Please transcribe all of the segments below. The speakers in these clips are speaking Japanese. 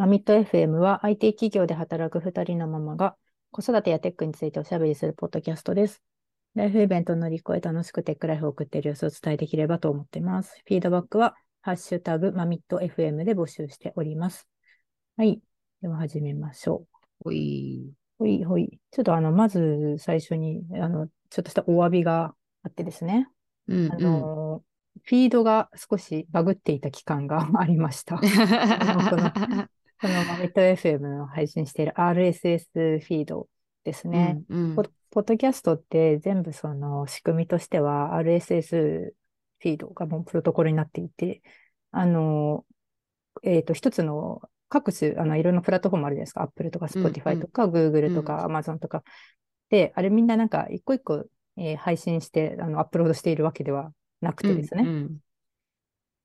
マミット FM は IT 企業で働く2人のママが子育てやテックについておしゃべりするポッドキャストです。ライフイベントの乗り越え楽しくテックライフを送っている様子を伝えできればと思っています。フィードバックはハッシュタグマミット FM で募集しております。はい。では始めましょおい。う。ほいほい。ちょっとあの、まず最初に、あの、ちょっとしたお詫びがあってですね。あうんうん。の、フィードが少しバグっていた期間が ありました。このこのマミット FM の配信している RSS フィードですね。うんポポッドキャストって全部その仕組みとしては RSS フィードがもうプロトコルになっていて、あの、えっと、一つの各種、あの、いろんなプラットフォームあるじゃないですか。Apple とかうんう Spotify んとか Google うんとか Amazon とか。で、あれみんななんか一個一個、えー配信して、あの、アップロードしているわけではなくてですね。うん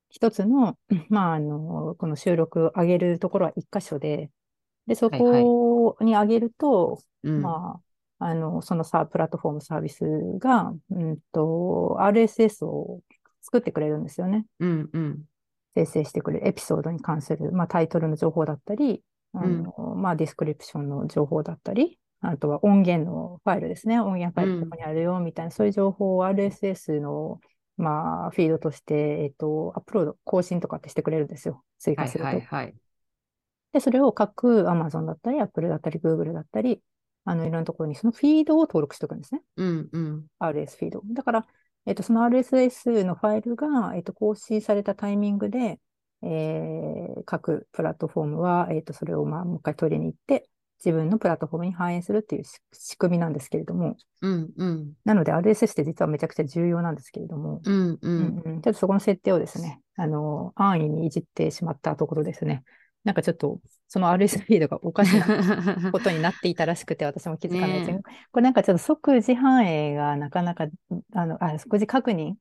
一つの、まあ、あの、この収録を上げるところは一箇所で、で、そはいはいこに上げると、うん。まあ、あの、そのさ、プラットフォームサービスが、うんと、RSS を作ってくれるんですよね。うんうん。生成してくれるエピソードに関する、まあ、タイトルの情報だったり、あの、まあ、ディスクリプションの情報だったり、あとは音源のファイルですね。音源ファイルここにあるよ、みたいな、そういう情報を RSS の、まあ、フィードとして、えっと、アップロード、更新とかってしてくれるんですよ。追はい加すると。はいはい。で、それを各 Amazon だったり、Apple だったり、Google だったり、あの、いろんなところにそのフィードを登録しておくんですね。うんうん。RS フィード。だから、えっと、その RSS のファイルが、えっと、更新されたタイミングで、えー各プラットフォームは、えっと、それをまあ、もう一回取りに行って、自分のプラットフォームに反映するっていうし仕組みなんですけれども、うんうん。なので RSS って実はめちゃくちゃ重要なんですけれども、うんう。うんんうんちょっとそこの設定をですね、あの、安易にいじってしまったところですね。なんかちょっと、その RSS フィードがおかしなことになっていたらしくて、私も気づかないうちこれなんかちょっと即時反映がなかなか、あの、あ、即時確認、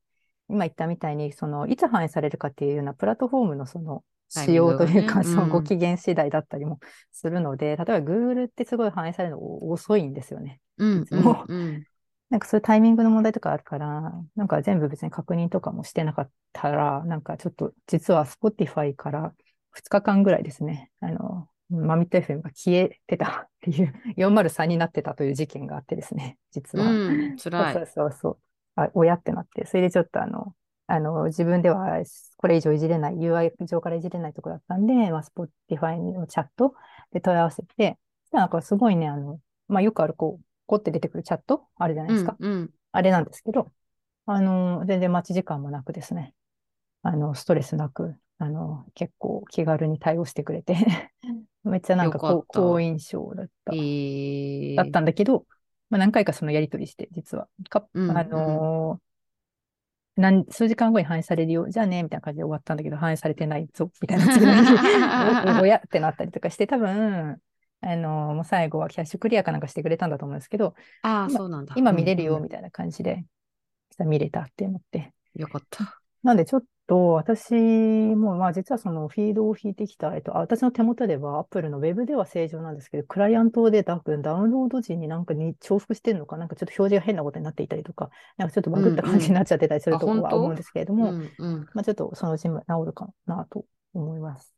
今言ったみたいに、その、いつ反映されるかっていうようなプラットフォームのその、仕様というか、そのうんご機嫌次第だったりもするので、例えば Google ってすごい反映されるの遅いんですよね。うんいつもうん なんかそういうタイミングの問題とかあるから、なんか全部別に確認とかもしてなかったら、なんかちょっと実は Spotify から2日間ぐらいですね、あの、マミット FM が消えてた っていう、403になってたという事件があってですね、実は。うん。辛い。そうそうそう。あ、親ってなって、それでちょっとあの、あの、自分ではこれ以上いじれない、UI 上からいじれないところだったんで、まあ、Spotify のチャットで問い合わせて、なんかすごいね、あの、まあ、よくあるこう、こうって出てくるチャットあるじゃないですか。うんうん。あれなんですけど、あの、全然待ち時間もなくですね、あの、ストレスなく、あの、結構気軽に対応してくれて、めっちゃなんかか好印象だった。ええ。だったんだけど、まあ、何回かそのやり取りして、実は。かうんあのー何、数時間後に反映されるよ。じゃあね、みたいな感じで終わったんだけど、反映されてないぞ、みたいな次の日、お おやってなったりとかして、多分、あのーもう最後はキャッシュクリアかなんかしてくれたんだと思うんですけど、ああ、今そうなんだ。今見れるよ、うんみたいな感じで、そしたら見れたって思って。うんよかった。なんでちょっと私も、まあ実はそのフィードを引いてきた、えっと、あ私の手元では Apple の Web では正常なんですけど、クライアントでダウンロード時になんかに重複してるのか、なんかちょっと表示が変なことになっていたりとか、なんかちょっとバグった感じになっちゃってたりするとは思うんですけれどうも、んうん。まあちょっとそのうち治るかなと思います。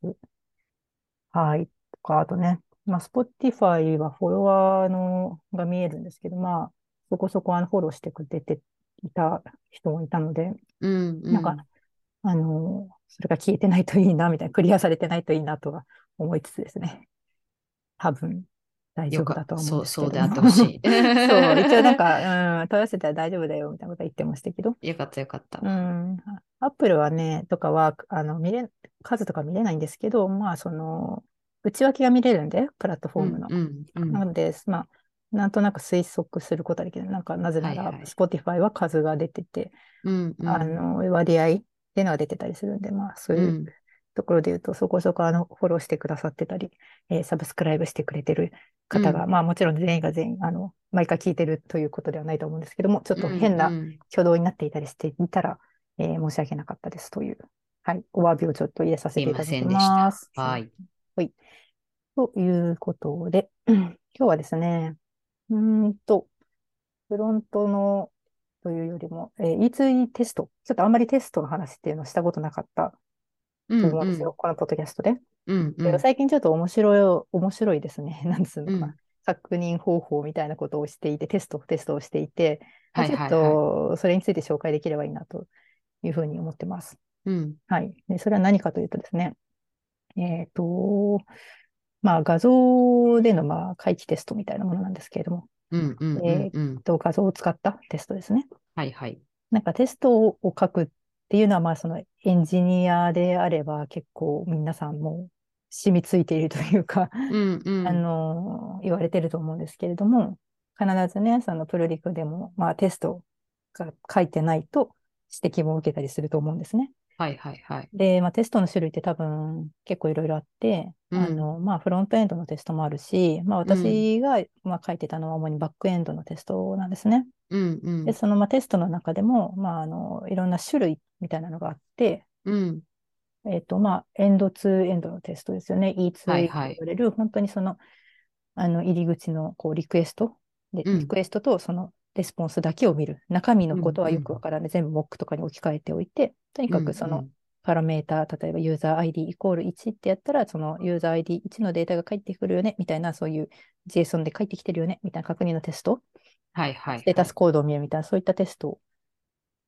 はい。とか、あとね、まあ Spotify はフォロワーのが見えるんですけど、まあそこそこあのフォローしてくれていた人もいたので、うんうん。なんか、あの、それが消えてないといいな、みたいな、クリアされてないといいなとは思いつつですね。多分、大丈夫だとは思うんそう、ですけどそうであって ほしい。そう、一応なんか、うん、問い合わせたら大丈夫だよ、みたいなことは言ってましたけど。よかったよかった。うん、アップルはね、とかは、あの、見れ、数とか見れないんですけど、まあ、その、内訳が見れるんで、プラットフォームの。うんうんなので、まあ、なんとなく推測することはできる。なんか、なぜなら、はいはい Spotify は数が出てて、うんうん。あの、割合っていうのが出てたりするんで、まあ、そういううんところで言うと、そこそこあの、フォローしてくださってたり、えーサブスクライブしてくれてる方が、うまあもちろん全員が全員、あの、毎回聞いてるということではないと思うんですけども、ちょっと変うなんうん挙動になっていたりしていたら、えー申し訳なかったですという、はい、お詫びをちょっと入れさせていただきせんでしたます。。はい。はい。ということで、今日はですね、うーんと、フロントのというよりも、えー E2E テスト、ちょっとあんまりテストの話っていうのをしたことなかったうんと思うんですよ、このポッドキャストで。うんうでん。最近ちょっと面白い、面白いですね。なんつうのかな。うん確認方法みたいなことをしていて、テスト、テストをしていて、まあちょっはいはいはい。とそれについて紹介できればいいなというふうに思ってます。うん。はい。で、それは何かというとですね、えっと、まあ画像でのまあ回帰テストみたいなものなんですけれども、うんうんうんえうん。っと、画像を使ったテストですね。はいはい。なんかテストを書くっていうのは、まあそのエンジニアであれば結構皆さんも染みついているというか、うんうあん。の、言われてると思うんですけれども、必ずね、そのプロリクでも、まあテストが書いてないと指摘も受けたりすると思うんですね。はいはいはい。で、まあテストの種類って多分結構いろいろあって、うんあの、まあフロントエンドのテストもあるし、まあ私が、まあ書いてたのは主にバックエンドのテストなんですね。うんうで、ん。そのまあテストの中でも、まああの、いろんな種類みたいなのがあって、うん。えっと、まあ、エンドツーエンドのテストですよね。E2 と言はいはいわれる、本当にその、あの、入り口の、こう、リクエスト。で、うんリクエストとそのレスポンスだけを見る。中身のことはうんうんよくわからない。全部モックとかに置き換えておいて、とにかくその、パラメータ例えばユーザー ID イコール1ってやったら、そのユーザー ID1 のデータが返ってくるよね、みたいな、そういう JSON で返ってきてるよね、みたいな確認のテスト。はいはい。ステータスコードを見るみたいな、そういったテスト、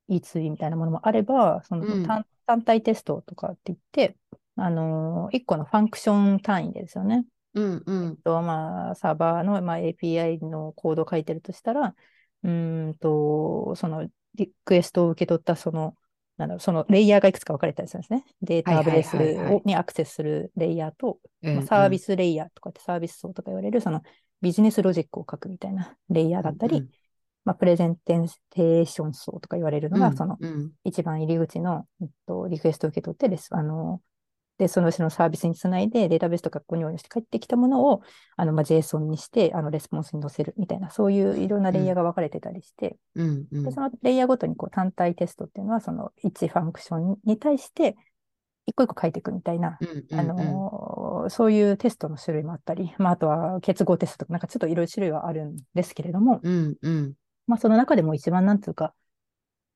E2 みたいなものもあれば、そのうん単単体テストとかって言って、あのー、1個のファンクション単位ですよね。うんうん。とまあ、サーバーの、まあ、API のコードを書いてるとしたら、うーんと、そのリクエストを受け取ったその、なんだろう、そのレイヤーがいくつか分かれたりするんですね。データベースにアクセスするレイヤーと、うんまあ、サービスレイヤーとかってサービス層とか言われる、そのビジネスロジックを書くみたいなレイヤーだったり、うんまあ、プレゼンテーション層とか言われるのが、うんそのうん一番入り口の、えっと、リクエストを受け取ってです、あの、で、そのうちのサービスにつないで、データベースとかここに応用して帰ってきたものを、あの、まあ、JSON にして、あの、レスポンスに載せるみたいな、そういういろんなレイヤーが分かれてたりして、うんうん。でそのレイヤーごとにこう単体テストっていうのは、その1ファンクションに対して、一個一個書いていくみたいな、うんあのーそういうテストの種類もあったり、まあ、あとは結合テストとか、なんかちょっといろいろ種類はあるんですけれども、うんうん。まあ、その中でも一番なんつうか、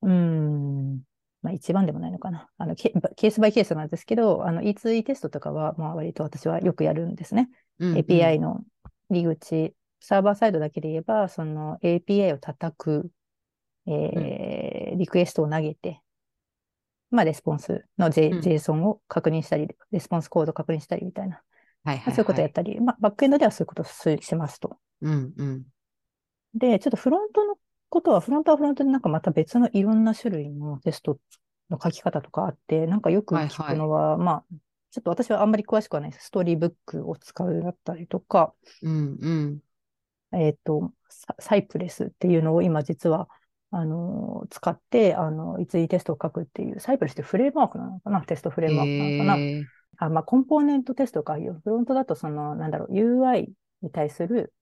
うーん、まあ、一番でもないのかな。あのケケースバイケースなんですけど、あの E2E テストとかは、まあ、割と私はよくやるんですね。うん API の入り口、サーバーサイドだけで言えば、その API を叩く、えーリクエストを投げて、まあ、レスポンスの、J うん。JSON を確認したり、レスポンスコードを確認したりみたいな、はいはいまあそういうことをやったり、まあ、バックエンドではそういうことをすしますと。うんうん。で、ちょっとフロントのことは、フロントはフロントでなんかまた別のいろんな種類のテストの書き方とかあって、なんかよく聞くのは、まあ、ちょっと私はあんまり詳しくはないです。ストーリーブックを使うだったりとか、うんうん。えっと、ササイプレスっていうのを今実は、あの使って、あの、いついテストを書くっていう、サイプレスってフレームワークなのかな？テストフレームワークなのかな、へーあ、まあ、コンポーネントテストか、フロントだとその、なんだろう、UI に対する、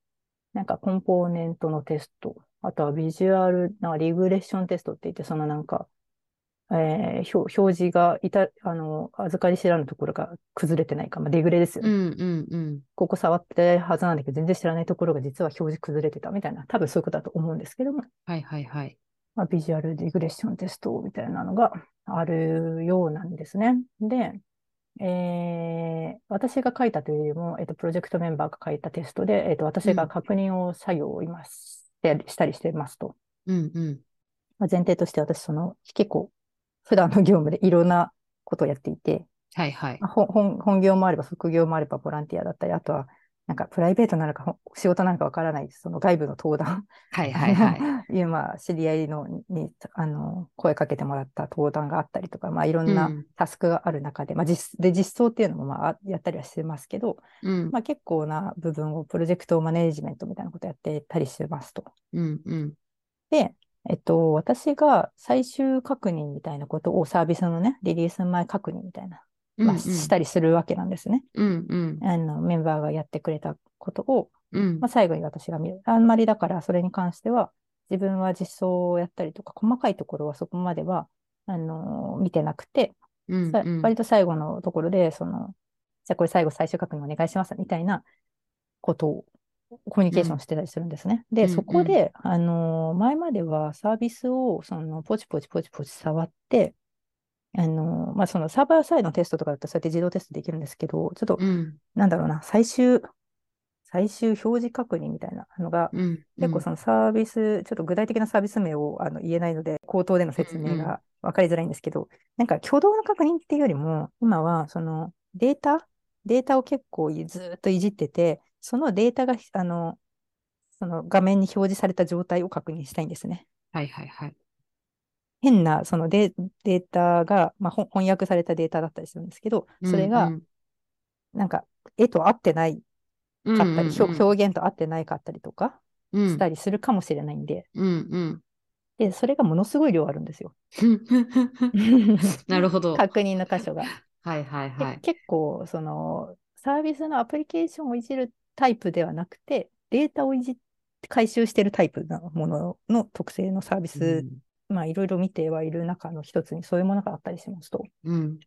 なんかコンポーネントのテスト、あとはビジュアル、なリグレッションテストって言って、そのなんか、えー表表示がいた、あの、預かり知らぬところが崩れてないか、まあ、デグレですよね。うんうんうん。ここ触ってるはずなんだけど、全然知らないところが実は表示崩れてた。みたいな、多分そういうことだと思うんですけども、はいはいはい。まあ、ビジュアルリグレッションテストみたいなのがあるようなんですね。で、えー私が書いたというよりも、えっと、プロジェクトメンバーが書いたテストで、えっと、私が確認を作業を今したりしてますと。うんうん。まあ、前提として私、その、結構、普段の業務でいろんなことをやっていて、はいはい。本業もあれば副業もあればボランティアだったり、あとは、なんかプライベートなのか仕事なのかわからない、その外部の登壇、はいはいはい。今、知り合いのにあの声かけてもらった登壇があったりとか、まあ、いろんうなん。タスクがある中で、まあ、実で実装っていうのもまあやったりはしてますけど、うん。まあ、結構な部分をプロジェクトマネージメントみたいなことやってたりしてますと。うんうん。で、えっと、私が最終確認みたいなことをサービスのね、リリース前確認みたいな、まあ、したりするわけなんですね。うんうんあのメンバーがやってくれたことを、うんまあ、最後に私が見る。あんまりだからそれに関しては、自分は実装をやったりとか、細かいところはそこまでは、あの見てなくて、さうんうん割と最後のところで、その、じゃあこれ最後最終確認お願いしますみたいなことをコミュニケーションしてたりするんですね。で、うんそこで、あの前まではサービスをそのポチポチポチポチ触って、あの、まあ、そのサーバーサイドのテストとかだとそうやって自動テストできるんですけど、ちょっと、うん。なんだろうな、最終、最終表示確認みたいなのが、うん。結構そのサービス、ちょっと具体的なサービス名をあの言えないので、口頭での説明うんうんが分かりづらいんですけど、なんか挙動の確認っていうよりも、今はそのデータ、データを結構ずーっといじってて、そのデータがあのその画面に表示された状態を確認したいんですね。はいはいはい。変なそのデデータが、まあ、ほ翻訳されたデータだったりするんですけど、それがうんなんか絵と合ってないうんかったり、うんうん表表現と合ってないかったりとかうんしたりするかもしれないんで、うんうんで、それがものすごい量あるんですよ。うん。なるほど。確認の箇所が。はいはいではい。結構、その、サービスのアプリケーションをいじるタイプではなくて、データをいじって回収してるタイプのものの特性のサービス、まあ、いろいろ見てはいる中の一つにそういうものがあったりしますと。うん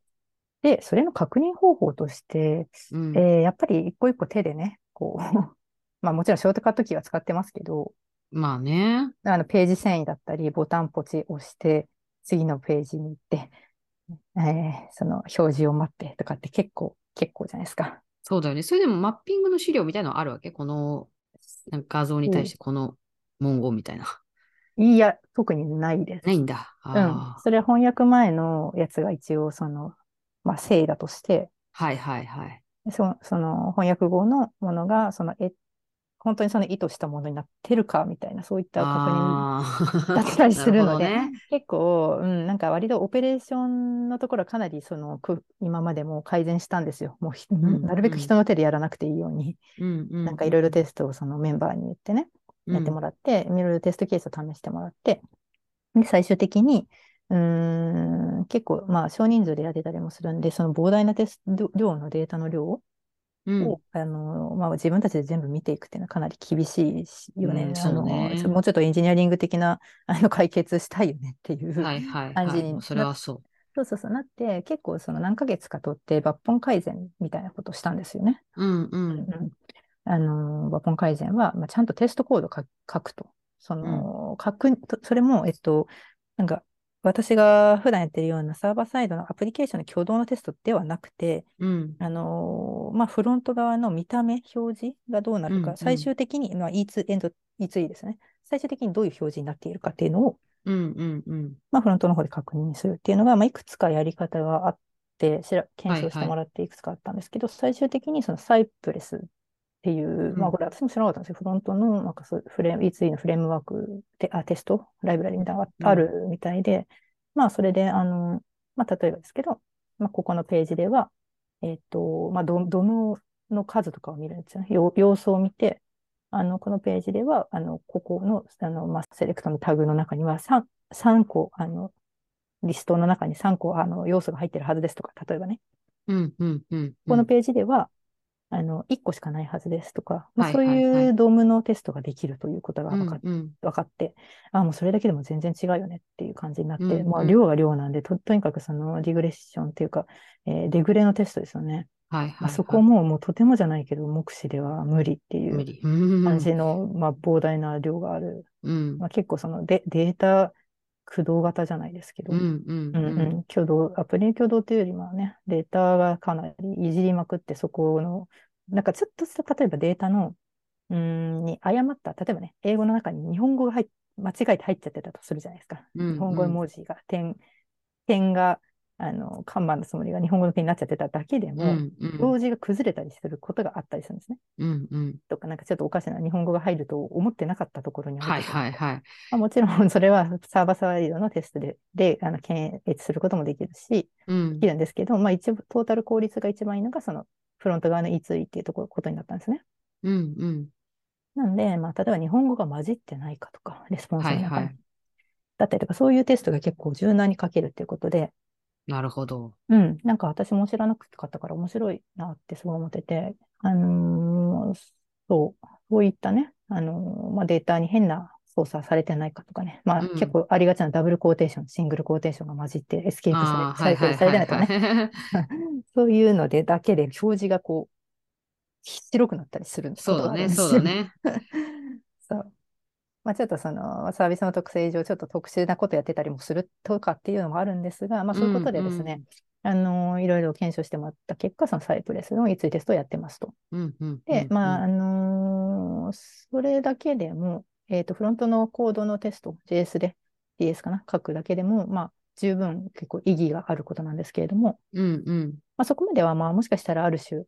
で、それの確認方法として、うんえーやっぱり一個一個手でね、こう、まあもちろんショートカットキーは使ってますけど、まあね。あのページ遷移だったり、ボタンポチ押して、次のページに行って、えーその表示を待ってとかって結構、結構じゃないですか。そうだよね。それでもマッピングの資料みたいなのあるわけ？このなんか画像に対してこの文言みたいな。いや、特にないです。ないんだ。うん。それは翻訳前のやつが一応、その、まあ、正だとして、はいはいはい。そその翻訳後のものが、その、え、本当にその意図したものになってるかみたいな、そういった確認。だったりするので、ね。結構、うん、なんか割とオペレーションのところはかなりそのく今までも改善したんですよ。もうひんなるべく人の手でやらなくていいように、うんうん。なんかいろいろテストをそのメンバーに言ってね、やってもらって、いろいろテストケースを試してもらって、で、最終的に、うーん、結構、まあ、少人数でやってたりもするんで、その膨大なテスト量のデータの量を、うんあの、まあ、自分たちで全部見ていくっていうのはかなり厳しいしよね。うんそうねもうちょっとエンジニアリング的な、あの、解決したいよねっていう。はいはいはい。感じにそれはそう。そうそうそう、なって、結構その何ヶ月か取って抜本改善みたいなことをしたんですよね。うんうん。うんあのー抜本改善は、まあ、ちゃんとテストコードか書くと。その、書く、とそれも、えっと、なんか、私が普段やってるようなサーバーサイドのアプリケーションの挙動のテストではなくて、うん。あのーまあ、フロント側の見た目、表示がどうなるか、うんうん最終的に、まあ、E2、エンド、E2E ですね。最終的にどういう表示になっているかっていうのを、うんうんうん。まあ、フロントの方で確認するっていうのが、まあ、いくつかやり方があって、しら検証してもらっていくつかあったんですけど、最終的にそのサイプレスっていう、まあ、うんこれ私も知らなかったんですよ。フロントのなんかそうフレーム、E2 のフレームワークで、あ、テスト、ライブラリみたいなのがあるみたいで、まあ、それで、あの、まあ、例えばですけど、まあ、ここのページでは、えっと、まあ、ドドムの数とかを見るんですよね。様様子を見て、あの、このページでは、あの、ここの、あの、まあ、セレクトのタグの中には3、3個、あの、リストの中に3個、あの、要素が入ってるはずですとか、例えばね、うんうんうん。このページでは、あの、1個しかないはずですとか、まあ、はいそうはい。うドームのテストができるということがうん分か分かって、あもうそれだけでも全然違うよねっていう感じになって、うんうん。まあ、量が量なんでと、とにかくそのリグレッションっていうか、えーレグレのテストですよね。はいはいまあ、はい。そこももうとてもじゃないけど、目視では無理っていう感じの、まあ、膨大な量がある。うん。まあ、結構そのデデータ駆動型じゃないですけど、うんうんうん。うん、挙動、アプリ挙動というよりもね、データがかなりいじりまくって、そこの、なんかちょっとした、例えばデータの、うーん、に誤った、例えばね、英語の中に日本語が入っ、間違えて入っちゃってたとするじゃないですか。うんうん日本語絵文字が、点、点が、あの、看板のつもりが日本語の点になっちゃってただけでも、うんうん表示が崩れたりすることがあったりするんですね。うんうん。とか、なんかちょっとおかしな日本語が入ると思ってなかったところにはいはいはい。まあ、もちろん それはサーバーサイドのテストでであの検閲することもできるし、うんできるんですけど、まあ、一応トータル効率が一番いいのが、そのフロント側の E2E っていうところことになったんですね。うんうん。なんで、まあ、例えば日本語が混じってないかとか、レスポンスの中に。はいはいだったりとか、そういうテストが結構柔軟に書けるっていうことで、なるほど。うん、なんか私も知らなかったから面白いなってすごい思ってて、あのーそう、そういったね、あのーまあ、データに変な操作されてないかとかね、まあ、うん結構ありがちなダブルコーテーション、シングルコーテーションが混じってエスケープされされてる、されてないとかね、はい。そういうのでだけで表示がこう、白くなったりするんですよそうだ。ね。そう。まあ、ちょっとそのサービスの特性上、ちょっと特殊なことやってたりもするとかっていうのもあるんですが、まあ、そういうことでですね、あのいろいろ検証してもらった結果、その Cypress の E2 テストをやってますと。うんうんで、まあ、あうんのそれだけでも、えっと、フロントのコードのテスト、JS で、DS かな、書くだけでも、まあ、十分結構意義があることなんですけれども、うんうん。まあ、そこまでは、まあ、もしかしたらある種、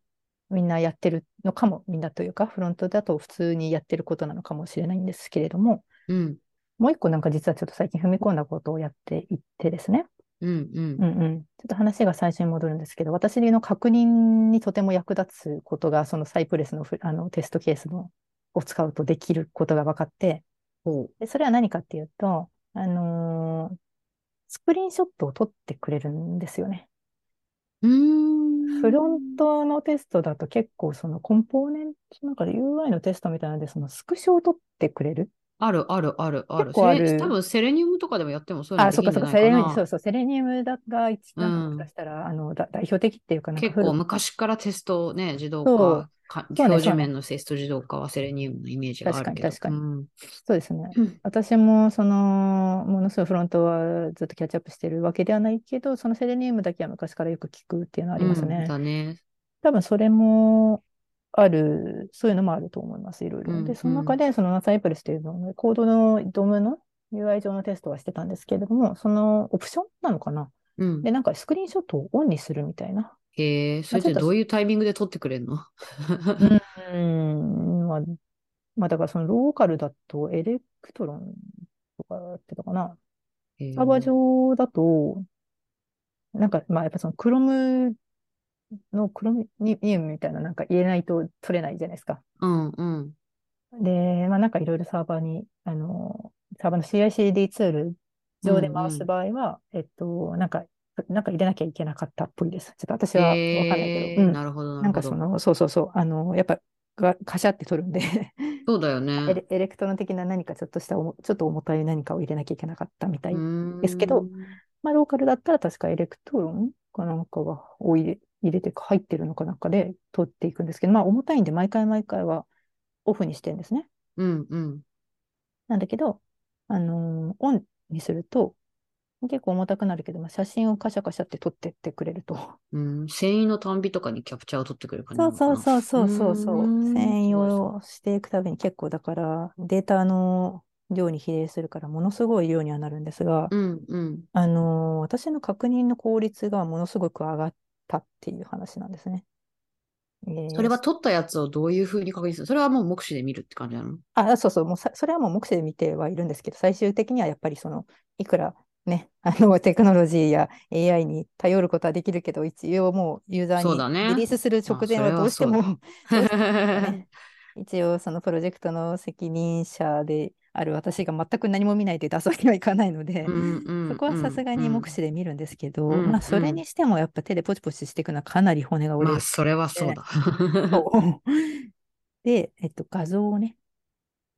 みんなやってるのかも、みんなというか、フロントだと普通にやってることなのかもしれないんですけれども、うん。もう一個なんか実はちょっと最近踏み込んだことをやっていってですね、うんうん。うんうん、ちょっと話が最初に戻るんですけど、私の確認にとても役立つことが、そのサイプレスのフあのテストケースのを使うとできることが分かって、ほでそれは何かっていうと、あのースクリーンショットを撮ってくれるんですよね。フロントのテストだと結構そのコンポーネントなんかで UI のテストみたいなので、そのスクショを撮ってくれる。あるあるあるある。結構あるセレ多分セレニウムとかでもやってもそういうのあ、でそっかそっか、きるんじゃないかセレニウム、そなう。そう、セレニウムだが一うん番もしかしたら、あのだ代表的っていうかなんか結構古く昔からテストね、自動そう化、かそうね表示面のテスト自動化はセレニウムのイメージがあるけど。確かに確かにうんそうですね。うん私もその、ものすごいフロントはずっとキャッチアップしてるわけではないけど、そのセレニウムだけは昔からよく聞くっていうのはありますうんね。だね。多分それもある、そういうのもあると思います、いろいろ。うんで、その中で、そのサイプレスというのを、コードのドムの UI 上のテストはしてたんですけれども、そのオプションなのかな？うんで、なんかスクリーンショットをオンにするみたいな。へえ、それってどういうタイミングで撮ってくれるの？うん、まあ、まあ、だからそのローカルだと Electron とかやってたかな。サーバー上だと、なんか、まあ、やっぱその Chrome の Chromium みたいななんか入れないと取れないじゃないですか。うんうん。で、まあ、なんかいろいろサーバーに、あの、サーバーの CI/CD ツール上で回す場合は、えっと、なんか、なんか入れなきゃいけなかったっぽいです。ちょっと私はわかんないけど、うん。なるほど、ななん。かその、そうそうそう、あの、やっぱ、がカシャって取るんでそうだよエね。レ、 Electron 的な何かちょっとしたちょっと重たい何かを入れなきゃいけなかったみたい。ですけどまあ、ローカルだったら確か Electron かなんかがを入れ、入れて入ってるのかなんかで取っていくんですけど、まあ、重たいんで毎回毎回はオフにしてるんですね。うんうん。なんだけど、あのーオンにすると、結構重たくなるけど、まあ、写真をカシャカシャって撮ってってくれると。うん、繊維のたんびとかにキャプチャーを取ってくれる感じそうなのかな。そうそうそうそうそう。うーん遷移すごいをしていくたびに結構だからデータの量に比例するからものすごい量にはなるんですが、うんうん。あのー私の確認の効率がものすごく上がったっていう話なんですね。えーそれは取ったやつをどういうふうに確認する？それはもう目視で見るって感じなの？あ、そうそう、もうさそれはもう目視で見てはいるんですけど、最終的にはやっぱりその、いくらね、あの テクノロジーや AI に頼ることはできるけど、一応もうユーザーにリリースする直前はどうしてもね、一応そのプロジェクトの責任者である私が全く何も見ないで出すわけにはいかないので、うんうんそこはさすがに目視で見るんですけど、まあうんうんそれにしてもやっぱ手でポチポチしていくのはかなり骨が折れるまあ、それはそうだ。で、えっと、画像をね、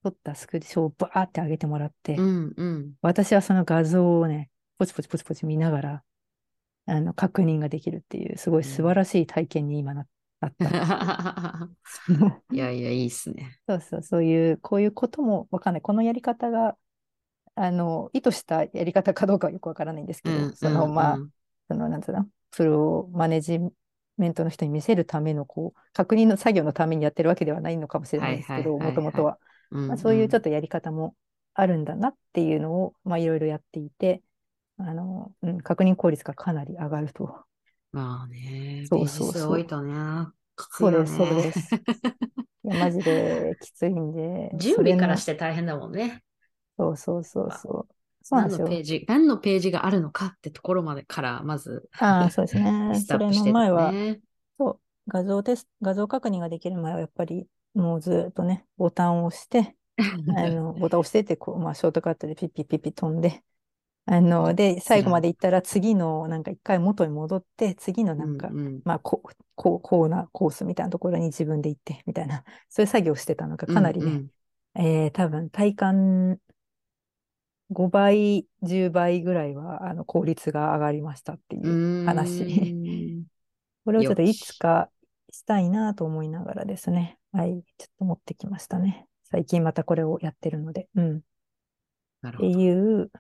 撮ったスクリーンションをバーって上げてもらって、うんうん。私はその画像をね、ポチポチポチポチ見ながら、あの、確認ができるっていう、すごい素晴らしい体験に今ななった。いやいや、いいっすね。そうそう、そういう、こういうこともわかんない。このやり方が、あの、意図したやり方かどうかはよくわからないんですけど、うんその、うんまあ、うんその、なんつうの、プロマネジメントの人に見せるための、こう、確認の作業のためにやってるわけではないのかもしれないですけど、もともとは。うんまあ、そういうちょっと。とやり方もあるんだなっていうのを、まあ、いろいろやっていて、あの、うん、確認効率がかなり上がると。まあね、そうそうそう多いとね、そうです、そうねです。いや、マジできついんで、準備からそして大変だもんね。そうそうそうそう。そう何。のページ、何のページがあるのかってところまでから、まず、ああ、そうですね。それアップしてたの前は、ね。そう、画像テスト、画像確認ができる前は、やっぱり、もうずっとね、ボタンを押して、あの、ボタンを押してって、こう、まあ、ショートカットでピッピッピッピ飛んで、あの、で、最後まで行ったら、次の、なんか一回元に戻って、次のなんか、うんうんまあ、こう、こう、こうなコースみたいなところに自分で行って、みたいな、そういう作業をしてたのが、かなりね、うんうんえー多分体感5倍、10倍ぐらいはあの効率が上がりましたっていう話。これをちょっとよいつかしたいなと思いながらですね。はい、ちょっと持ってきましたね。最近またこれをやってるので。うん。ってなるほど。いう、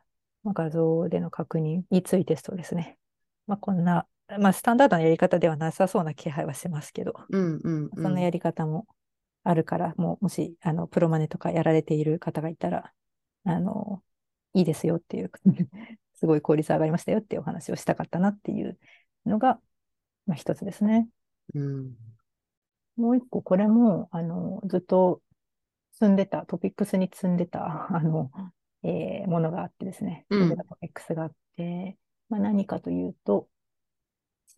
まあ、画像での確認についてそうですね。まあ、こんな、まあ、スタンダードなやり方ではなさそうな気配はしますけど、うんうんうそんなやん。り方もあるから、もうもしあのプロマネとかやられている方がいたら、あのいいですよっていう、すごい効率上がりましたよっていうお話をしたかったなっていうのが、まあ、一つですね。うん。もう一個、これもあのずっと積んでた、トピックスに積んでたあの、えーものがあってですね、うん積んでたトピックスがあって、まあ、何かというと、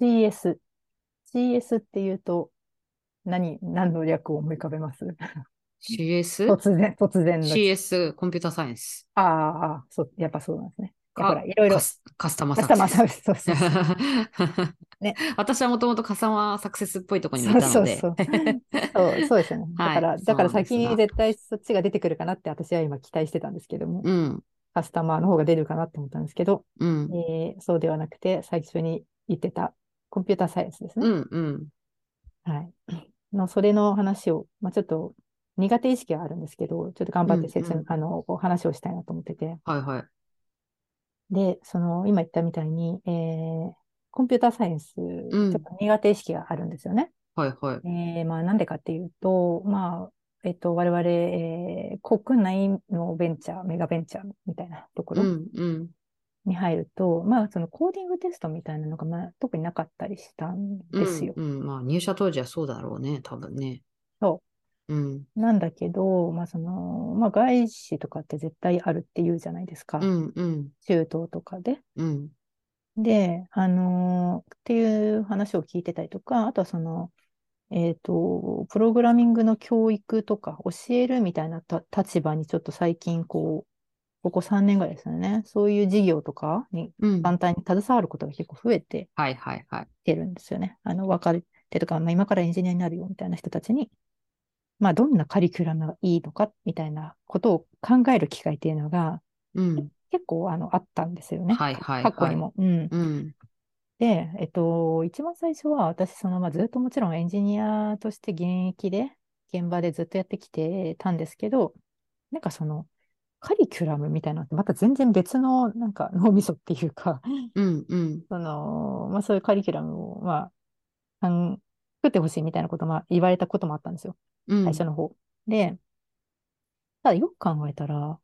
CS。CS っていうと、何、何の略を思い浮かべます？CS? 突然、突然の。CS コンピュータサイエンス。ああああ、そう、やっぱそうなんですね。ほ、からいろいろカ、スタマーカスタマーサービス。ス、そうそうそう。ね 私はもともとカスタマーサクセスっぽいところにいたので。そうそう ですよね。だはいから、そうだから先に絶対そっちが出てくるかなって私は今期待してたんですけども、うん。カスタマーの方が出るかなって思ったんですけど、うん。えーそうではなくて、最初に言ってたコンピューターサイエンスですね。うん。うん。はい。の、それの話を、まあ、ちょっと苦手意識はあるんですけど、ちょっと頑張って説明、うんうんあの、お話をしたいなと思ってて。はいはい。で、その、今言ったみたいに、えーコンピューターサイエンス、ちょっと苦手意識があるんですよね。はいはい。えーまあ、なんでかっていうと、まあ、えっと、我々、えー国内のベンチャー、メガベンチャーみたいなところうん。うん。に入ると、まあ、そのコーディングテストみたいなのが、まあ、特になかったりしたんですよ。うん。うん。まあ入社当時はそうだろうね。多分ね。。そううん。なんだけど、まあ、その、まあ、外資とかって絶対あるって言うじゃないですか。うん。うん。中東とかで。うん。で、あのーっていう話を聞いてたりとか、あとはその、えっと、プログラミングの教育とか教えるみたいなた立場にちょっと最近こう、ここ3年ぐらいですよね。そういう事業とかにうん。団体に携わることが結構増えてはいはいはい。きてるんですよね。あの、若手とか、まあ、今からエンジニアになるよみたいな人たちに、まあ、どんなカリキュラムがいいのかみたいなことを考える機会っていうのがうん。結構あのあったんですよね。はいはいはい過去にも。うん。うん。で、えっと、一番最初は私、その、まあ、ずっともちろんエンジニアとして現役で、現場でずっとやってきてたんですけど、なんかその、カリキュラムみたいなのってまた全然別のなんか脳みそっていうか、うん。うん。その、まあ、そういうカリキュラムを、まあ、作ってほしいみたいなことも言われたこともあったんですよ。うん。最初の方。で、ただよく考えたら、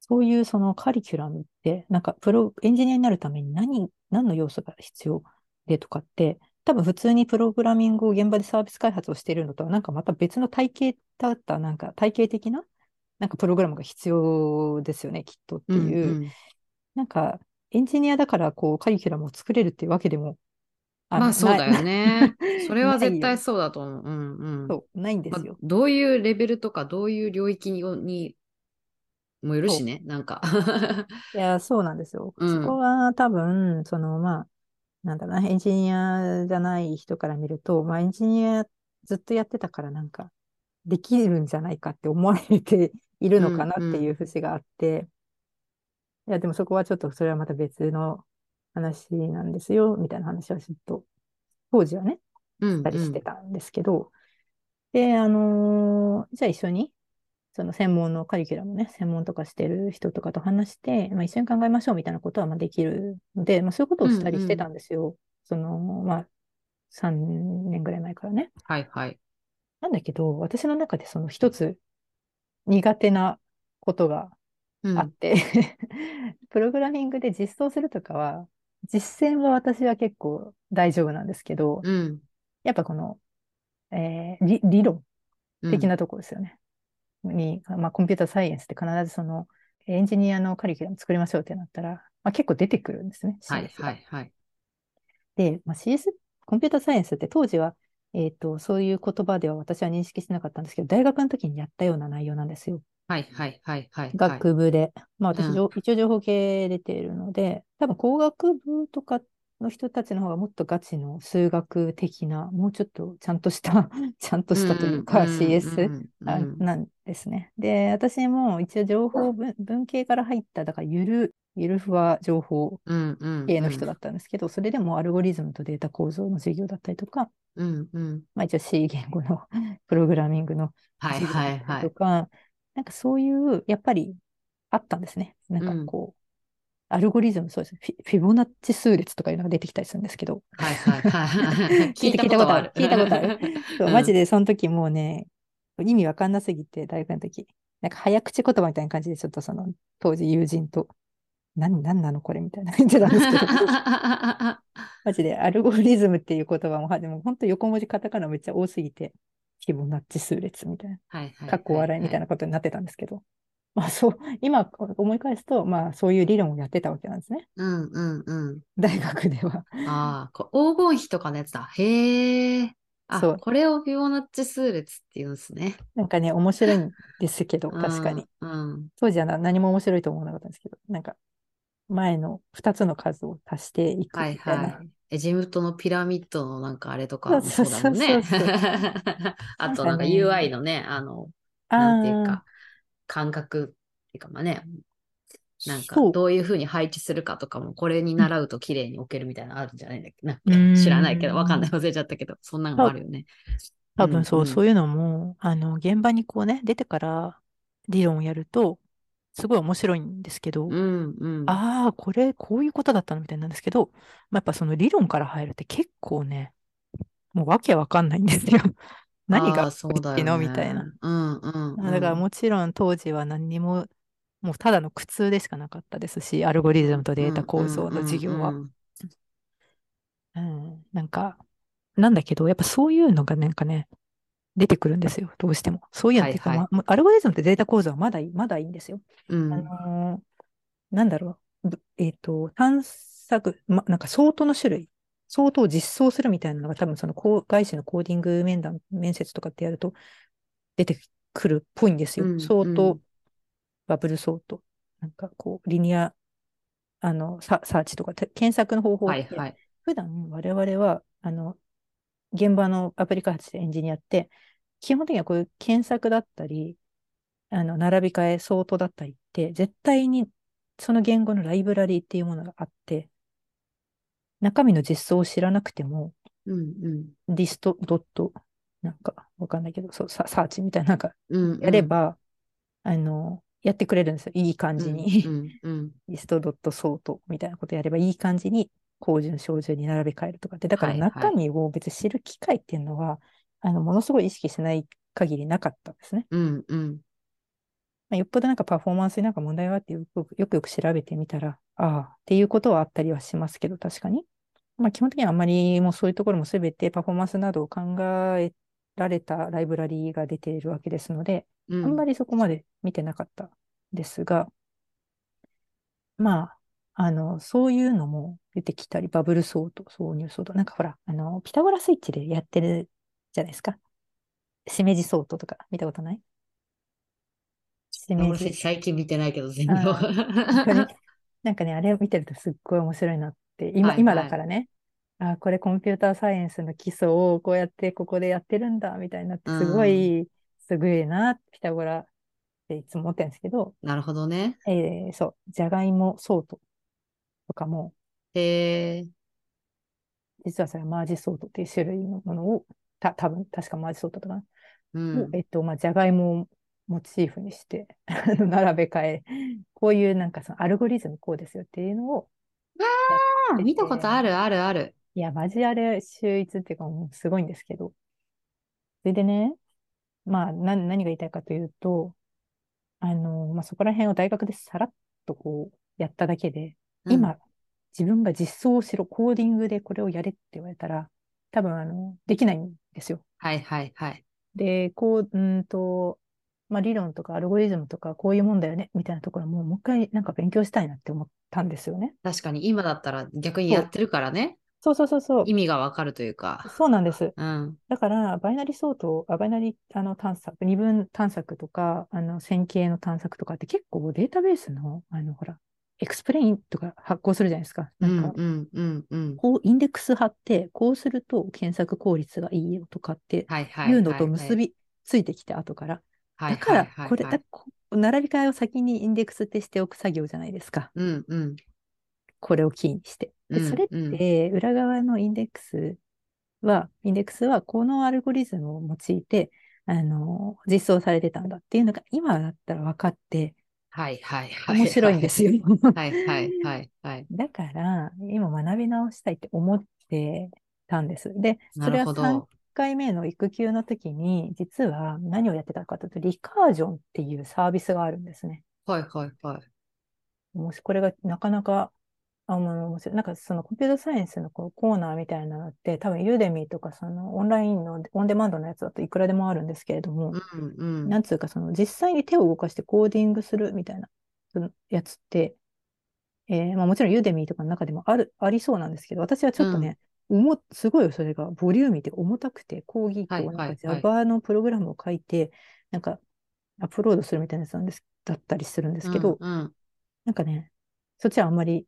そういうそのカリキュラムって、なんかプロ、エンジニアになるために何、何の要素が必要でとかって、多分普通にプログラミングを現場でサービス開発をしているのとは、なんかまた別の体系だった、なんか体系的な、なんかプログラムが必要ですよね、きっとってうん。いう。うん。なんか、エンジニアだからこうカリキュラムを作れるっていうわけでも、まあそうだよね。それは絶対そうだと思う。うんうん。そう、ないんでますあよ。どういうレベルとか、どういう領域ににもよるしね、なんか。いや、そうなんですよ。うんそこは多分、その、まあ、なんだろうな、エンジニアじゃない人から見ると、まあ、エンジニアずっとやってたから、なんか、できるんじゃないかって思われて いるのかなっていう節があって、いや、でもそこはちょっと、それはまた別の話なんですよ、みたいな話はちょっと、当時はね、うんしたりしてたんですけど、で、あのーじゃあ一緒に、その専門のカリキュラムね、専門とかしてる人とかと話して、まあ、一緒に考えましょうみたいなことはまあできるので、まあ、そういうことをしたりしてたんですよ。その、まあ、3年ぐらい前からね。はいはい。なんだけど、私の中でその一つ苦手なことがうんあって、プログラミングで実装するとかは、実践は私は結構大丈夫なんですけど、うん。やっぱこの、えー理理論うん的なところですよね。に、まあ、コンピューターサイエンスって必ずその、エンジニアのカリキュラム作りましょうってなったら、まあ、結構出てくるんですね。はいはいはい。で、まあ、CS、コンピューターサイエンスって当時は、えっと、そういう言葉では私は認識してなかったんですけど、大学の時にやったような内容なんですよ。はいはいはいはい。学部で。まあ私、うん情一応情報系出ているので、多分工学部とかの人たちの方がもっとガチの数学的な、もうちょっとちゃんとした、ちゃんとしたというか、CS あなんですね。で、私も一応情報文文系から入った、だからゆる、ゆるふわ情報系の人だったんですけど、それでもアルゴリズムとデータ構造の授業だったりとか、うんうん。まあ一応 C 言語の プログラミングのはい授業はいはいだったりと。か、なんかそういう、やっぱりあったんですね。なんかこう、アルゴリズム、そうですフィ。フィボナッチ数列とかいうのが出てきたりするんですけど。はいはいはい。聞いたことある。聞いたことある。そうマジでその時もうね、意味わかんなすぎて、大学の時。なんか早口言葉みたいな感じで、ちょっとその、当時友人と、何、何なのこれみたいな言ってたんですけど。マジでアルゴリズムっていう言葉も、でも本当横文字カタカナめっちゃ多すぎて、フィボナッチ数列みたいな。はいはい。かっこ笑いみたいなことになってたんですけど。まあそう、今思い返すと、まあそういう理論をやってたわけなんですね。うんうんうん。大学では。ああ、黄金比とかのやつだ。へえ。あ、そうこれをフィボナッチ数列って言うんですね。なんかね、面白いんですけど、確かに。うん、当時は何も面白いと思わなかったんですけど、なんか、前の2つの数を足していくみたいな。エジプトのピラミッドのなんかあれとかもそうだもんね。あとなんか UI のね、あの、なんていうか、感覚っていうかまあね、なんかどういうふうに配置するかとかもこれに習うと綺麗に置けるみたいなのあるんじゃないんだっけな。知らないけど、わかんない、忘れちゃったけど、そんなのもあるよね。多分そう、うんうん、そういうのも、あの、現場にこうね、出てから理論をやると、すごい面白いんですけど、うんうん、ああ、これ、こういうことだったのみたいなんですけど、まあ、やっぱその理論から入るって結構ね、もうわけわかんないんですよ。何がそうだの、みたいな。うんうん、うん、だからもちろん当時は何にも、もうただの苦痛でしかなかったですし、アルゴリズムとデータ構造の授業は。うん、なんか、なんだけど、やっぱそういうのがなんかね、出てくるんですよ、どうしても。そういうのってはいはいまあ、アルゴリズムとデータ構造はまだいい、まだいいんですよ。うん、あのー、なんだろう、えっ、ー、と、探索、ま、なんか相当の種類、相当実装するみたいなのが多分その外資のコーディング面談、面接とかってやると出てくるっぽいんですよ。うん、相当、バブル相当。なんかこう、リニア、あの、ササーチとか、検索の方法って、はいはい、普段我々は、あの、現場のアプリ開発でエンジニアって、基本的にはこういう検索だったり、あの、並び替え、相当だったりって、絶対にその言語のライブラリーっていうものがあって、中身の実装を知らなくても、うんうん、リストドット、なんかわかんないけど、そうサーチみたいな、なんかやれば、うんうん、あの、やってくれるんですよ。いい感じに。うんうん、リストドットソートみたいなことやればいい感じに高順、小順に並べ替えるとかって、だから中身を別に知る機会っていうのは、はいはい、あの、ものすごい意識しない限りなかったんですね。うんうん。まあ、よっぽどなんかパフォーマンスになんか問題があってよくよくよく調べてみたら、ああ、っていうことはあったりはしますけど、確かに。まあ、基本的にはあんまりもうそういうところもすべてパフォーマンスなどを考えられたライブラリーが出ているわけですので、うん、あんまりそこまで見てなかったですが、まあ、あの、そういうのも出てきたり、バブルソート、挿入ソート。なんかほら、あの、ピタゴラスイッチでやってるじゃないですか。しめじソートとか見たことない？しめじ。最近見てないけど、全然。なんかね、あれを見てるとすっごい面白いなって、今、はいはい、今だからね、あ、これコンピューターサイエンスの基礎をこうやってここでやってるんだ、みたいになって、すごい、すごいな、ピタゴラっていつも思ってるんですけど。なるほどね。えー、そう、じゃがいもソートとかも、へえ。実はそれはマージソートっていう種類のものを、た、多分確かマージソートとかな。うん、えっと、まあ、じゃがいもをモチーフにして、並べ替え、こういうなんかそのアルゴリズムこうですよっていうのを。ああ、見たことあるあるある。いや、マジあれ秀逸っていうかもうすごいんですけど。それでね、まあ、な、何が言いたいかというと、あの、まあ、そこら辺を大学でさらっとこうやっただけで、今、自分が実装しろ、コーディングでこれをやれって言われたら、多分、あの、できないんですよ。はいはいはい。で、こう、うんと、まあ、理論とかアルゴリズムとかこういうもんだよね、みたいなところももう一回なんか勉強したいなって思ったんですよね。確かに今だったら逆にやってるからね。そうそうそうそう。意味がわかるというか。そうなんです。うん、だから、バイナリ相当、あバイナリあの探索、二分探索とか、あの線形の探索とかって結構データベースの、あの、ほら、エクスプレインとか発行するじゃないですか。なんか、こう、インデックス貼って、こうすると検索効率がいいよとかっていうのと結びついてきて、後から。だから、これ、並び替えを先にインデックスってしておく作業じゃないですか。うんうん、これをキーにして。でそれって、裏側のインデックスは、インデックスはこのアルゴリズムを用いて、あの、実装されてたんだっていうのが今だったら分かって、はいはいはい。面白いんですよ。はいはいはいはい。だから、今学び直したいって思ってたんです。で、なそれは3るほど。回目の育休の時に、実は何をやってたかというと、リカージョンっていうサービスがあるんですね。はいはいはい。もしこれがなかなか、あ、もう面白い。なんかそのコンピュータサイエンスのこうコーナーみたいなのって、多分ユーデミーとかそのオンラインのオンデマンドのやつだといくらでもあるんですけれども、うんうん。なんつうかその実際に手を動かしてコーディングするみたいなそのやつって、えーまあもちろんユーデミーとかの中でもある、ありそうなんですけど、私はちょっとね、重すごいそれがボリューミーで重たくて、講義とはいなんか Java のプログラムを書いて、なんかアップロードするみたいなやつなんです、だったりするんですけど、うんうん。なんかね、そっちはあんまり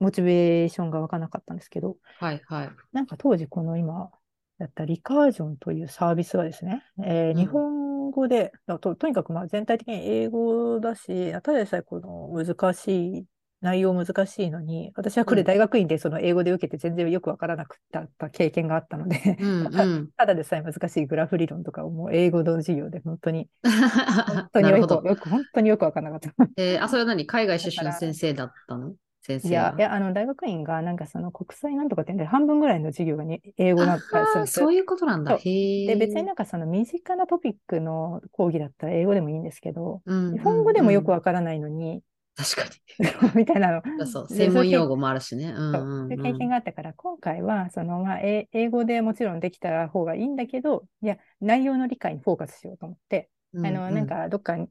モチベーションが湧かなかったんですけど、はいはい。なんか当時この今やったリカージョンというサービスはですね、えーうん日本語で、と、とにかくまあ全体的に英語だし、ただでさえこの難しい、内容難しいのに、私はこれうん大学院でその英語で受けて全然よくわからなくった経験があったので、うんたうん。ただでさえ難しいグラフ理論とかをもう英語の授業で本当に、本当に。よくよく、本当によくわからなかった。えーあ、それは何？海外出身の先生だったの？先生いや、がいや、あの、大学院が、なんかその国際なんとかってんで、半分ぐらいの授業がに英語だったりするんですよそういうことなんだ。で、別になんかその身近なトピックの講義だったら英語でもいいんですけど、うん日本語でもよくうんわからないのに、確か みたいなの。に。そう、で専門用そう語もあるしね。うんそううんいう経験があったから、今回は、その、まあ、え英語でもちろんできた方がいいんだけど、いや、内容の理解にフォーカスしようと思って、うん。あの、うんなん、か、どっかに、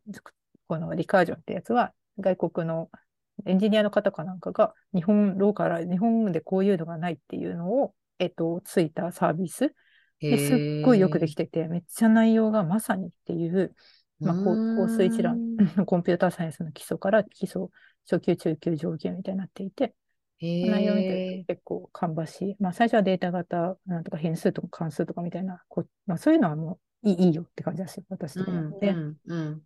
このリカージョンってやつは、外国のエンジニアの方かなんかが、日本、ローカル、日本でこういうのがないっていうのを、えっと、ついたサービス。ですっごいよくできててて、めっちゃ内容がまさにっていう、まあ、コース一覧、コンピューターサイエンスの基礎から基礎、初級、中級、上級みたいになっていて、内容を見て結構芳しい。まあ、最初はデータ型、なんとか変数とか関数とかみたいな、こうまあ、そういうのはもういいいいよって感じですよ、私う的には。で、んうんうん。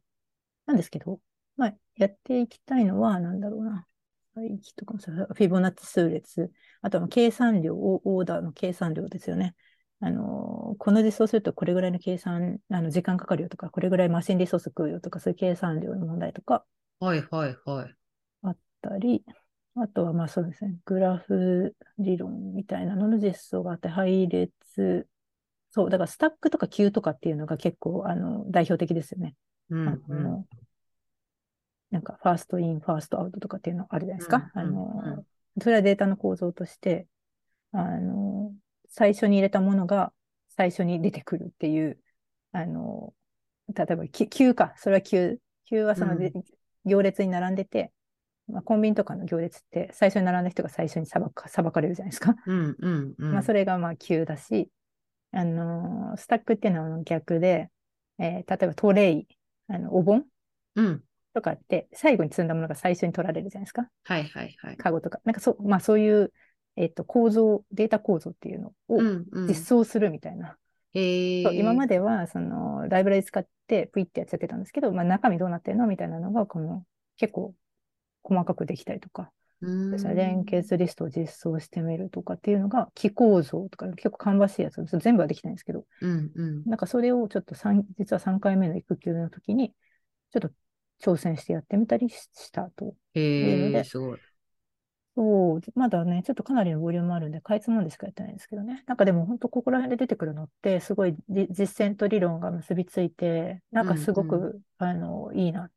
なんですけど、まあ、やっていきたいのは、なんだろうな。配置とかもフィボナッチ数列、あとは計算量、オオーダーの計算量ですよね。あの、この実装するとこれぐらいの計算、あの時間かかるよとか、これぐらいマシンリソース食うよとか、そういう計算量の問題とかはいはいはい。あったり、あとはまあそうですね、グラフ理論みたいなのの実装があって、配列、そう、だからスタックとか Q とかっていうのが結構あの代表的ですよね。あうんうん。のなんか、 first in, first out とかっていうのあるじゃないですか。うんうんあのうんそれはデータの構造として、あの、最初に入れたものが最初に出てくるっていう、あの、例えば、キューか。それはキュー。キューはその、で行列に並んでて、まあ、コンビニとかの行列って最初に並んだ人が最初に裁か裁かれるじゃないですか。うんうんうん。まあ、それがまあキューだし、あのースタックっていうのは逆で、えー例えばトレイ、あの、お盆うん。とかって、最後に積んだものが最初に取られるじゃないですか。はいはいはい。カゴとか。なんかそう、まあそういう、えっと、構造、データ構造っていうのをうんうん。実装するみたいな。へえ。そう今までは、その、ライブラリ使って、プイってやっちゃってたんですけど、まあ中身どうなってるの？みたいなのが、この、結構、細かくできたりとか、連結リストを実装してみるとかっていうのが、機構造とか、結構芳しいやつ、全部はできないんですけど、うんうん。なんかそれをちょっと三実は3回目の育休の時に、ちょっと挑戦してやってみたりししたと。いうのへえ、で、すごい。そう、まだね、ちょっとかなりのボリュームあるんで、かいつまんでしかやってないんですけどね。なんかでも本当ここら辺で出てくるのって、すごいじ実践と理論が結びついて、なんかすごく、うんあの、いいなっ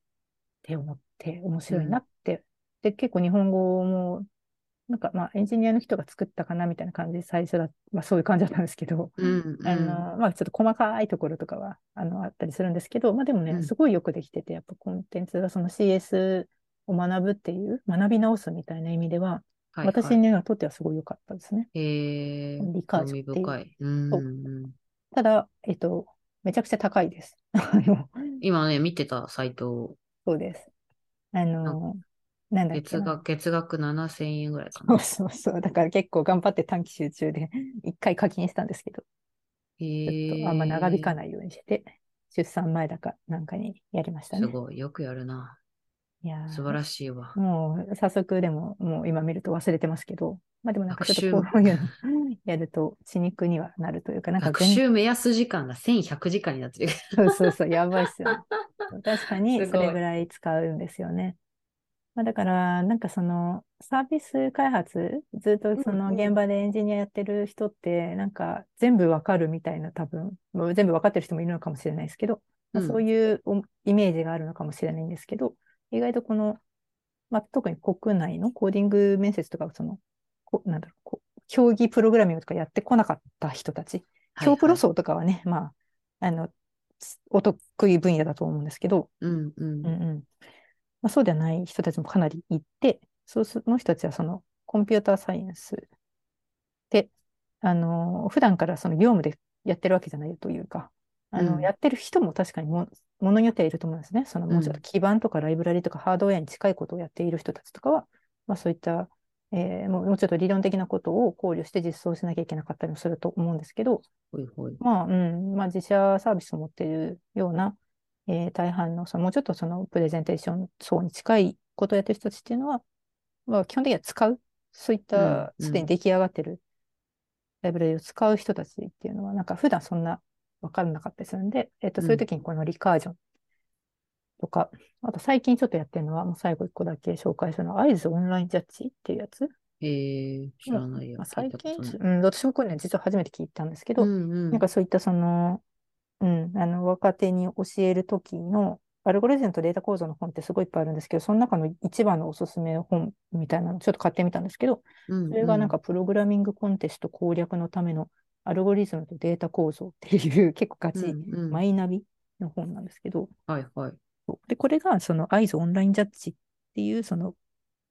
て思って、面白いうんなって。で、結構日本語も、なんかまあエンジニアの人が作ったかなみたいな感じで最初だ、まあそういう感じだったんですけど、うんうん。あの、まあちょっと細かいところとかは、あの、あったりするんですけど、まあでもね、うんすごいよくできてて、やっぱコンテンツがその CS を学ぶっていう、学び直すみたいな意味では、はい私にはとってはすごい良かったですね。へえ、理解興味者っていう。ただ、えっと、めちゃくちゃ高いです。今ね、見てたサイトを、そうです。あの、なんだっけな。月額、月額7000円ぐらいかそうな。そうそう。だから結構頑張って短期集中で一回課金したんですけど、へちょっとあんま長引かい。ないようにして、出産前だかなんかにやりましたね。すごい、よくやるな。いやー素晴らしいわ。もう早速でも、もう今見ると忘れてますけど、まあでもなんかちょっとこういうの やると血肉にはなるというか、なんか全学習目安時間が1100時間になってる。そうそうそう、やばいっすよね。確かにそれぐらい使うんですよね。まあ、だから、なんかそのサービス開発、ずっとその現場でエンジニアやってる人って、なんか全部わかるみたいな多分、全部わかってる人もいるのかもしれないですけど、まあ、そういうイメージがあるのかもしれないんですけど、意外とこの、まあ、特に国内のコーディング面接とか、その、こなんだろう、競技プログラミングとかやってこなかった人たち、競プロ層とかはね、まあ、あの、お得意分野だと思うんですけど、うんうん。うんうんまあ、そうではない人たちもかなりいて、そうその人たちはそのコンピューターサイエンスで、あの、普段からその業務でやってるわけじゃないというか、あの、うん、やってる人も確かにもものによってはいると思うんですね。そのもうちょっと基盤とかライブラリとかハードウェアに近いことをやっている人たちとかは、まあそういった、えー、もうちょっと理論的なことを考慮して実装しなきゃいけなかったりもすると思うんですけど、ほいほい。まあ、うん、まあ自社サービスを持っているような、えー、大半のそのもうちょっとそのプレゼンテーション層に近いことをやってる人たちっていうのは、まあ、基本的には使う、そういったすでに出来上がってる。ライブラリを使う人たちっていうのは、なんか普段そんな分からなかったりするんで、えっ、と、そういう時にこのリカージョンとか、あと最近ちょっとやってるのは、もう最後一個だけ紹介するのは、アイズオンラインジャッジっていうやつ。へえ知らないよ。まあ、最近、うん、私もこれね、実は初めて聞いたんですけど、うんうん、なんかそういったその、うん、あの、若手に教える時の、アルゴリズムとデータ構造の本ってすごいいっぱいあるんですけど、その中の一番のおすすめ本みたいなのちょっと買ってみたんですけど、うんうん、それがなんかプログラミングコンテスト攻略のためのアルゴリズムとデータ構造っていう 結構ガチ、うんうん、マイナビの本なんですけど、はいはい。で、これがそのアイズオンラインジャッジっていうその、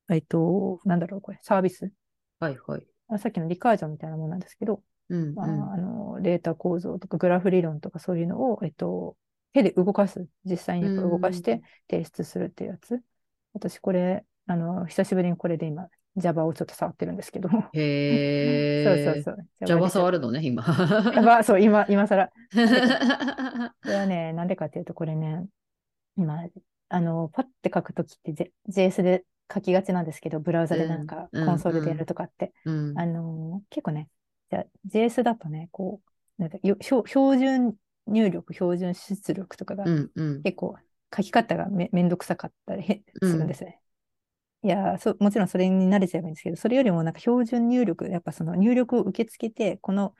えっと、なんだろう、これ、サービス。はいはい。さっきのリカージョンみたいなものなんですけど、うんうん、まあ、あのデータ構造とかグラフ理論とかそういうのを、えっと、手で動かす、実際に動かして提出するっていうやつ。私これ、あの、久しぶりにこれで今、Java をちょっと触ってるんですけど。へえ。そうそうそう。Java 触るのね、今。Java、そう、今、今更。これはね、なんでかっていうと、これね、今、あの、パッて書くときって、J、JS で書きがちなんですけど、ブラウザでなんかコンソールでやるとかって。うんうん、あの、結構ね、じゃ JS だとね、こう、なんか標準入力、標準出力とかが結構書き方がめめんどくさかったり するんですね。うん、いやそ、もちろんそれに慣れちゃえばいいんですけど、それよりもなんか標準入力、やっぱその入力を受け付けて、この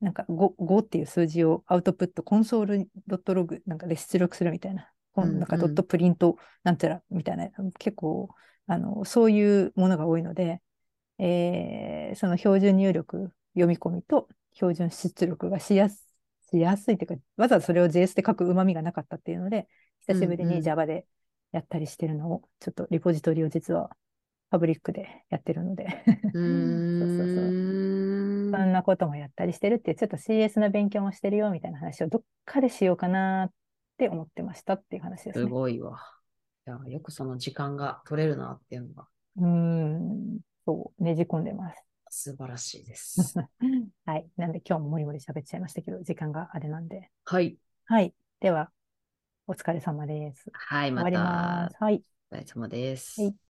なんか 5, 5っていう数字をアウトプット、コンソールドットログなんかで出力するみたいな、なんかドットプリントなんてらみたいな、結構あのそういうものが多いので、えー、その標準入力読み込みと標準出力がしやすしやすいというか、わざわざそれを JS で書くうまみがなかったっていうので、久しぶりに Java でやったりしてるのを、ちょっとリポジトリを実はパブリックでやってるので そうそうそう。そんなこともやったりしてるっていう、ちょっと CS の勉強もしてるよみたいな話をどっかでしようかなって思ってましたっていう話です、ね。すごいわ。いや、よくその時間が取れるなっていうのが。うん、そう、ねじ込んでます。素晴らしいです。はい。なんで今日ももりもり喋っちゃいましたけど、時間があれなんで。はい。はい。では、お疲れ様です。はい、また。終わります。はい。お疲れ様です。はい